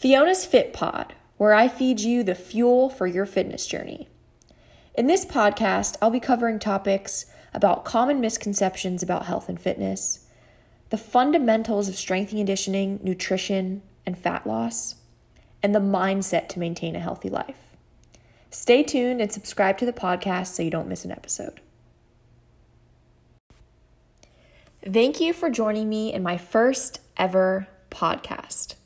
Fiona's Fit Pod, where I feed you the fuel for your fitness journey. In this podcast, I'll be covering topics about common misconceptions about health and fitness, the fundamentals of strength and conditioning, nutrition, and fat loss, and the mindset to maintain a healthy life. Stay tuned and subscribe to the podcast so you don't miss an episode. Thank you for joining me in my first ever podcast.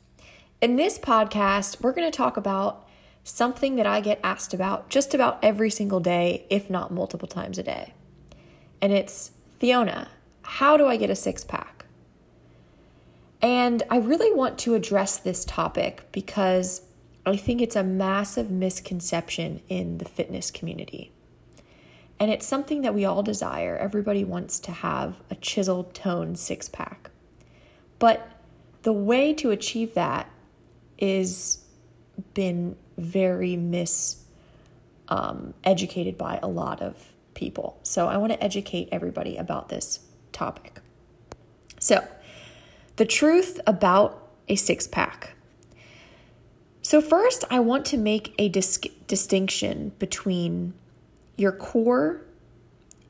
In this podcast, we're going to talk about something that I get asked about just about every single day, if not multiple times a day. And it's Fiona, how do I get a six pack? And I really want to address this topic because I think it's a massive misconception in the fitness community. And it's something that we all desire. Everybody wants to have a chiseled, toned six pack. But the way to achieve that is been very mis um, educated by a lot of people. So I want to educate everybody about this topic. So, the truth about a six pack. So, first, I want to make a dis- distinction between your core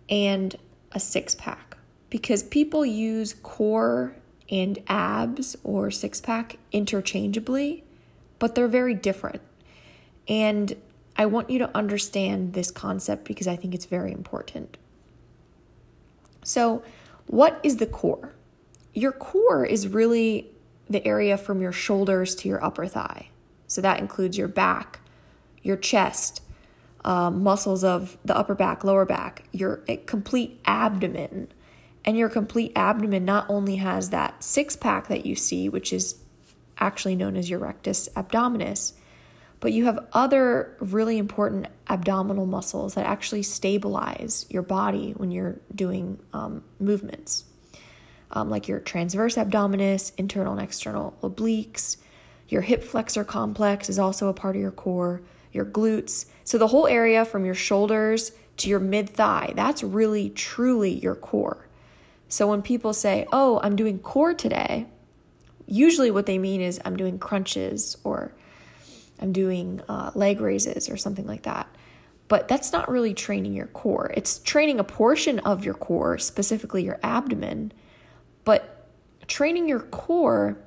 and a six pack because people use core and abs or six pack interchangeably, but they're very different. And I want you to understand this concept because I think it's very important. So, what is the core? Your core is really the area from your shoulders to your upper thigh. So, that includes your back, your chest, um, muscles of the upper back, lower back, your complete abdomen. And your complete abdomen not only has that six pack that you see, which is actually known as your rectus abdominis, but you have other really important abdominal muscles that actually stabilize your body when you're doing um, movements, um, like your transverse abdominis, internal and external obliques. Your hip flexor complex is also a part of your core, your glutes. So, the whole area from your shoulders to your mid thigh, that's really truly your core. So, when people say, Oh, I'm doing core today, usually what they mean is I'm doing crunches or I'm doing uh, leg raises or something like that. But that's not really training your core. It's training a portion of your core, specifically your abdomen. But training your core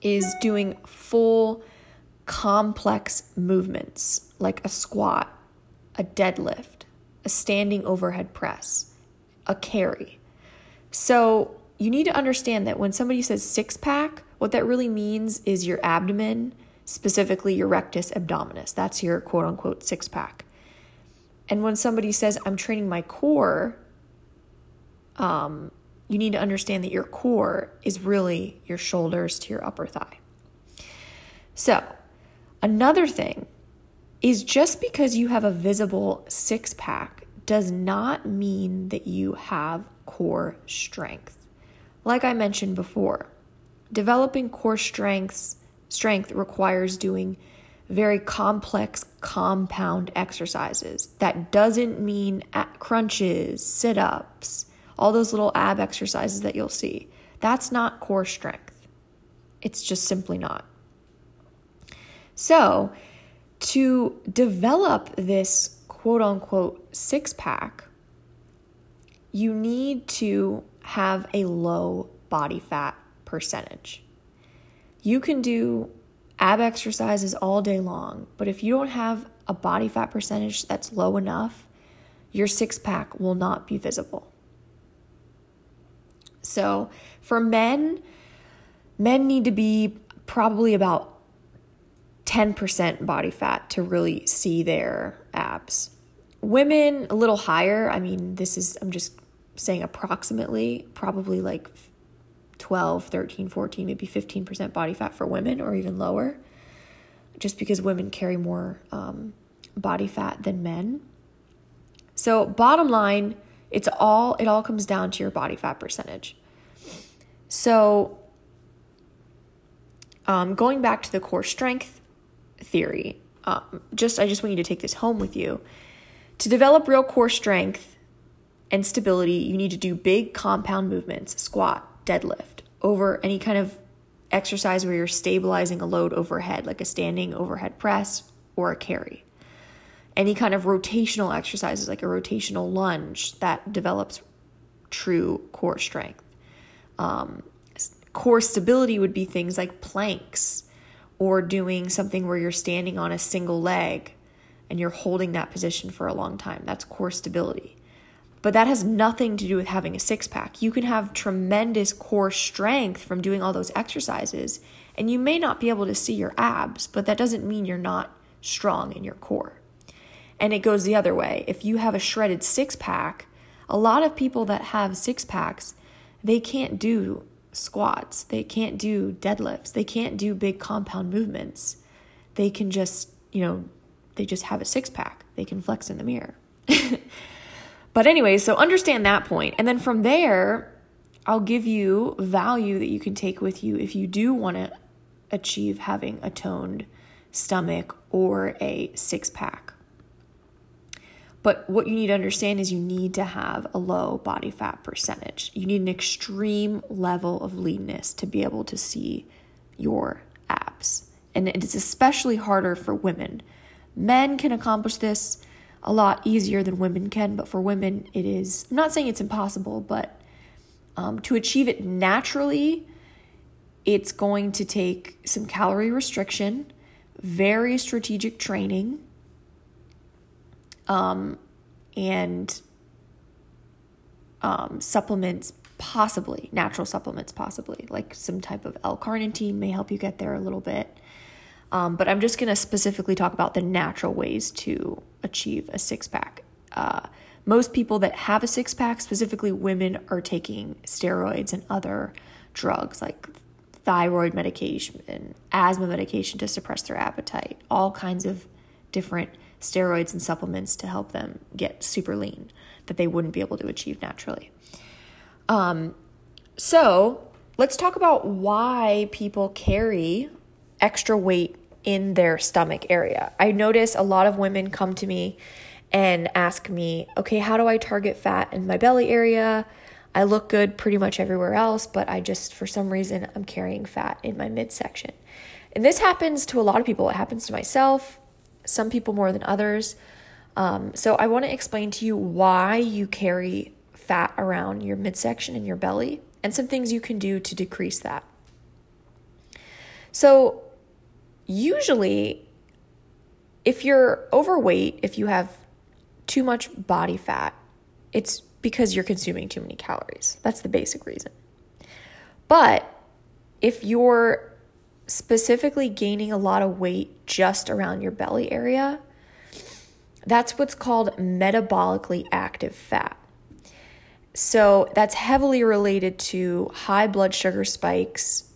is doing full complex movements like a squat, a deadlift, a standing overhead press, a carry. So you need to understand that when somebody says six pack, what that really means is your abdomen specifically your rectus abdominis. That's your quote unquote six pack. And when somebody says, I'm training my core, um, you need to understand that your core is really your shoulders to your upper thigh. So, another thing is just because you have a visible six pack does not mean that you have core strength. Like I mentioned before, developing core strengths strength requires doing very complex compound exercises. That doesn't mean crunches, sit ups, all those little ab exercises that you'll see. That's not core strength. It's just simply not. So, to develop this quote unquote six pack, you need to have a low body fat percentage. You can do ab exercises all day long, but if you don't have a body fat percentage that's low enough, your six pack will not be visible. So, for men, men need to be probably about 10% body fat to really see their abs. Women, a little higher. I mean, this is, I'm just saying approximately, probably like 12, 13, 14, maybe 15% body fat for women or even lower, just because women carry more um, body fat than men. So, bottom line, it's all it all comes down to your body fat percentage. So, um, going back to the core strength theory, um, just I just want you to take this home with you. To develop real core strength and stability, you need to do big compound movements, squat, deadlift, over any kind of exercise where you're stabilizing a load overhead, like a standing overhead press or a carry. Any kind of rotational exercises, like a rotational lunge, that develops true core strength. Um, core stability would be things like planks or doing something where you're standing on a single leg and you're holding that position for a long time. That's core stability. But that has nothing to do with having a six pack. You can have tremendous core strength from doing all those exercises, and you may not be able to see your abs, but that doesn't mean you're not strong in your core. And it goes the other way. If you have a shredded six pack, a lot of people that have six packs, they can't do squats, they can't do deadlifts, they can't do big compound movements. They can just, you know, they just have a six pack. They can flex in the mirror. but anyway, so understand that point. And then from there, I'll give you value that you can take with you if you do want to achieve having a toned stomach or a six pack. But what you need to understand is you need to have a low body fat percentage. You need an extreme level of leanness to be able to see your abs. And it's especially harder for women. Men can accomplish this a lot easier than women can, but for women, it is, I'm not saying it's impossible, but um, to achieve it naturally, it's going to take some calorie restriction, very strategic training, um, and um, supplements, possibly natural supplements, possibly like some type of L-carnitine may help you get there a little bit. Um, but I'm just going to specifically talk about the natural ways to achieve a six pack. Uh, most people that have a six pack, specifically women, are taking steroids and other drugs like thyroid medication and asthma medication to suppress their appetite, all kinds of different steroids and supplements to help them get super lean that they wouldn't be able to achieve naturally. Um, so let's talk about why people carry extra weight in their stomach area. I notice a lot of women come to me and ask me, okay, how do I target fat in my belly area? I look good pretty much everywhere else, but I just, for some reason, I'm carrying fat in my midsection. And this happens to a lot of people. It happens to myself some people more than others. Um, so I want to explain to you why you carry fat around your midsection and your belly and some things you can do to decrease that. So, usually, if you're overweight, if you have too much body fat, it's because you're consuming too many calories. That's the basic reason. But if you're specifically gaining a lot of weight just around your belly area, that's what's called metabolically active fat. So that's heavily related to high blood sugar spikes,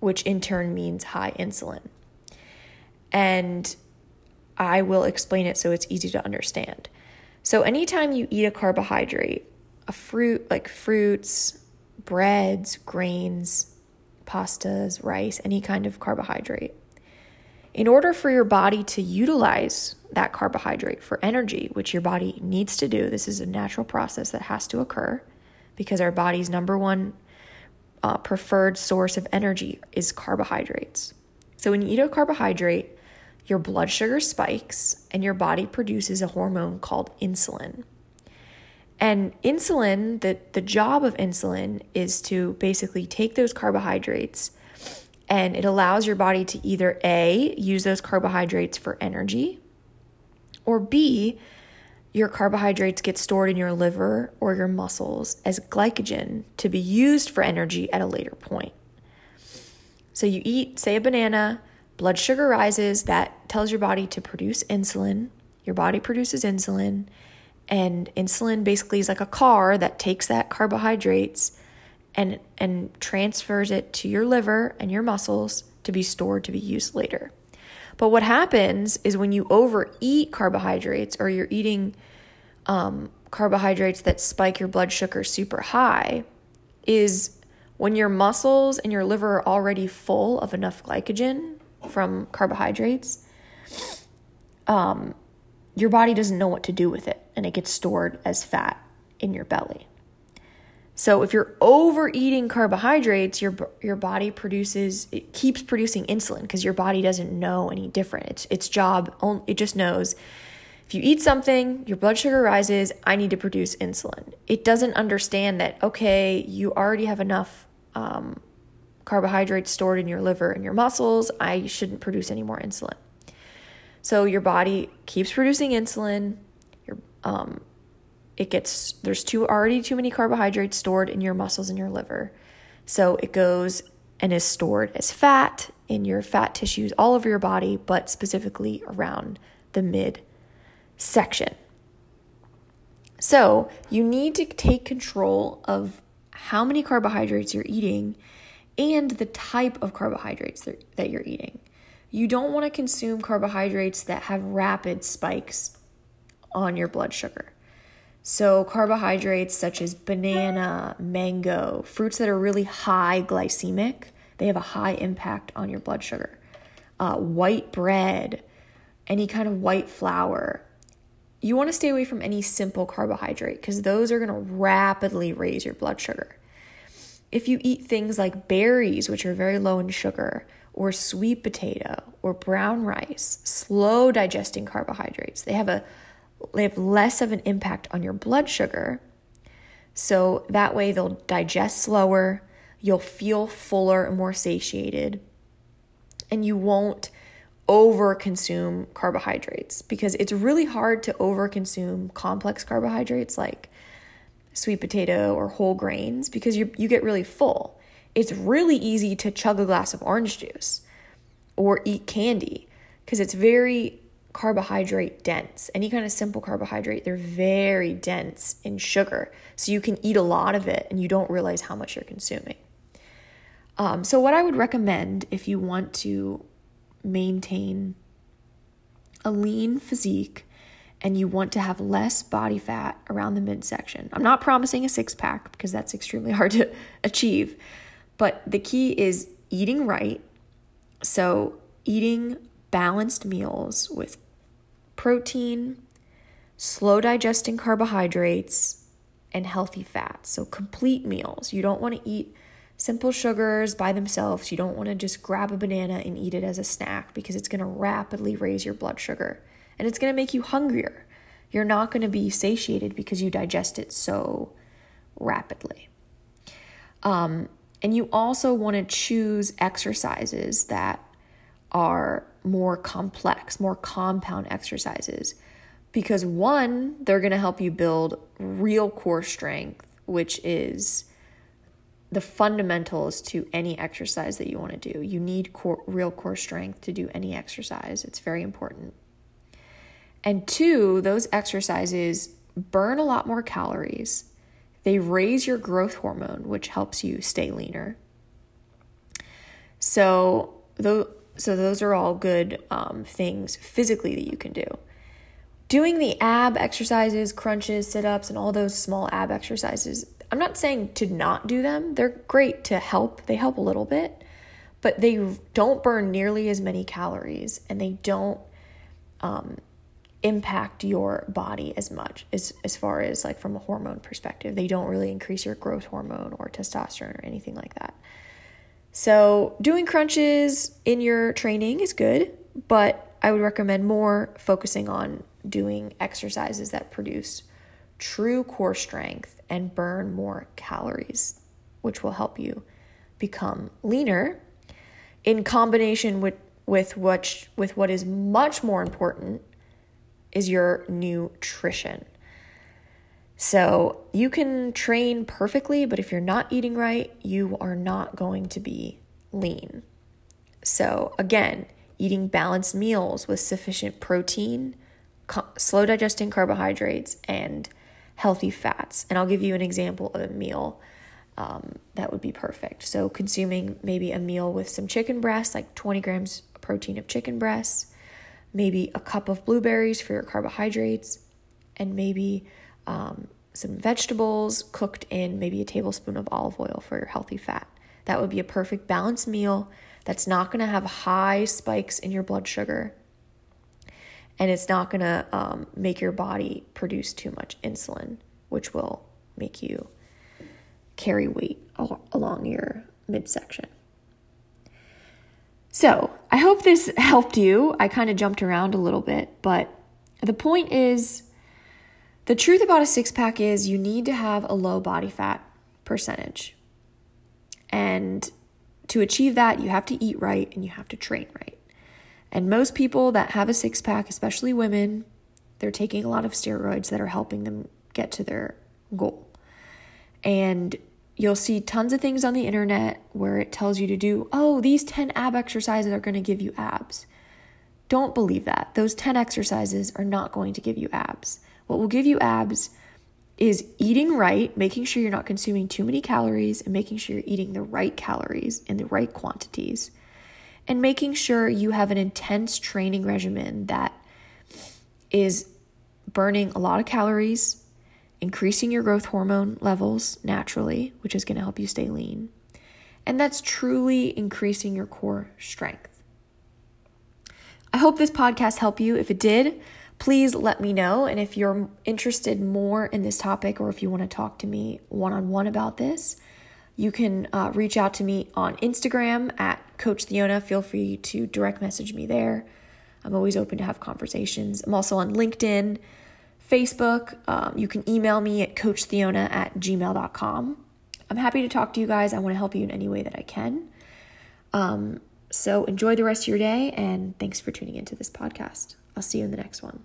which in turn means high insulin. And I will explain it so it's easy to understand. So, anytime you eat a carbohydrate, a fruit like fruits, breads, grains, pastas, rice, any kind of carbohydrate. In order for your body to utilize that carbohydrate for energy, which your body needs to do, this is a natural process that has to occur because our body's number one uh, preferred source of energy is carbohydrates. So when you eat a carbohydrate, your blood sugar spikes and your body produces a hormone called insulin. And insulin, the, the job of insulin is to basically take those carbohydrates and it allows your body to either A, use those carbohydrates for energy, or B, your carbohydrates get stored in your liver or your muscles as glycogen to be used for energy at a later point. So you eat, say, a banana, blood sugar rises, that tells your body to produce insulin. Your body produces insulin. And insulin basically is like a car that takes that carbohydrates and and transfers it to your liver and your muscles to be stored to be used later. But what happens is when you overeat carbohydrates or you're eating um, carbohydrates that spike your blood sugar super high, is when your muscles and your liver are already full of enough glycogen from carbohydrates, um, your body doesn't know what to do with it and it gets stored as fat in your belly. So if you're overeating carbohydrates, your your body produces it keeps producing insulin because your body doesn't know any different. It's its job only, it just knows if you eat something, your blood sugar rises, I need to produce insulin. It doesn't understand that okay, you already have enough um, carbohydrates stored in your liver and your muscles. I shouldn't produce any more insulin. So your body keeps producing insulin. Your um, it gets there's too already too many carbohydrates stored in your muscles and your liver. So it goes and is stored as fat in your fat tissues all over your body, but specifically around the mid section. So you need to take control of how many carbohydrates you're eating and the type of carbohydrates that you're eating. You don't want to consume carbohydrates that have rapid spikes on your blood sugar. So, carbohydrates such as banana, mango, fruits that are really high glycemic, they have a high impact on your blood sugar. Uh, white bread, any kind of white flour. You want to stay away from any simple carbohydrate because those are going to rapidly raise your blood sugar. If you eat things like berries, which are very low in sugar, or sweet potato, or brown rice, slow digesting carbohydrates, they have a they have less of an impact on your blood sugar. So that way they'll digest slower, you'll feel fuller and more satiated, and you won't over consume carbohydrates because it's really hard to over consume complex carbohydrates like sweet potato or whole grains because you, you get really full. It's really easy to chug a glass of orange juice or eat candy because it's very carbohydrate dense. Any kind of simple carbohydrate, they're very dense in sugar. So you can eat a lot of it and you don't realize how much you're consuming. Um, so, what I would recommend if you want to maintain a lean physique and you want to have less body fat around the midsection, I'm not promising a six pack because that's extremely hard to achieve, but the key is eating right. So, eating balanced meals with protein, slow digesting carbohydrates, and healthy fats. So, complete meals. You don't want to eat simple sugars by themselves. You don't want to just grab a banana and eat it as a snack because it's going to rapidly raise your blood sugar and it's going to make you hungrier. You're not going to be satiated because you digest it so rapidly. Um, and you also want to choose exercises that are more complex, more compound exercises. Because one, they're going to help you build real core strength, which is the fundamentals to any exercise that you want to do. You need core, real core strength to do any exercise, it's very important. And two, those exercises burn a lot more calories. They raise your growth hormone, which helps you stay leaner. So, so those are all good um, things physically that you can do. Doing the ab exercises, crunches, sit ups, and all those small ab exercises, I'm not saying to not do them. They're great to help, they help a little bit, but they don't burn nearly as many calories and they don't um, impact your body as much as, as far as like from a hormone perspective. They don't really increase your growth hormone or testosterone or anything like that. So, doing crunches in your training is good, but I would recommend more focusing on doing exercises that produce true core strength and burn more calories, which will help you become leaner in combination with with what with what is much more important is your nutrition. So you can train perfectly, but if you're not eating right, you are not going to be lean. So again, eating balanced meals with sufficient protein, co- slow digesting carbohydrates, and healthy fats. And I'll give you an example of a meal um, that would be perfect. So, consuming maybe a meal with some chicken breasts, like 20 grams protein of chicken breasts, maybe a cup of blueberries for your carbohydrates, and maybe um, some vegetables cooked in maybe a tablespoon of olive oil for your healthy fat. That would be a perfect balanced meal that's not going to have high spikes in your blood sugar and it's not going to um, make your body produce too much insulin, which will make you carry weight along your midsection. So, I hope this helped you. I kind of jumped around a little bit, but the point is the truth about a six pack is you need to have a low body fat percentage. And to achieve that, you have to eat right and you have to train right. And most people that have a six pack, especially women, they're taking a lot of steroids that are helping them get to their goal. And you'll see tons of things on the internet where it tells you to do, oh, these 10 ab exercises are going to give you abs. Don't believe that. Those 10 exercises are not going to give you abs. What will give you abs is eating right, making sure you're not consuming too many calories, and making sure you're eating the right calories in the right quantities, and making sure you have an intense training regimen that is burning a lot of calories, increasing your growth hormone levels naturally, which is going to help you stay lean. And that's truly increasing your core strength. I hope this podcast helped you. If it did, please let me know. And if you're interested more in this topic or if you want to talk to me one on one about this, you can uh, reach out to me on Instagram at Coach Fiona. Feel free to direct message me there. I'm always open to have conversations. I'm also on LinkedIn. Facebook. Um, you can email me at coachfiona at gmail.com. I'm happy to talk to you guys. I want to help you in any way that I can. Um, so enjoy the rest of your day and thanks for tuning into this podcast. I'll see you in the next one.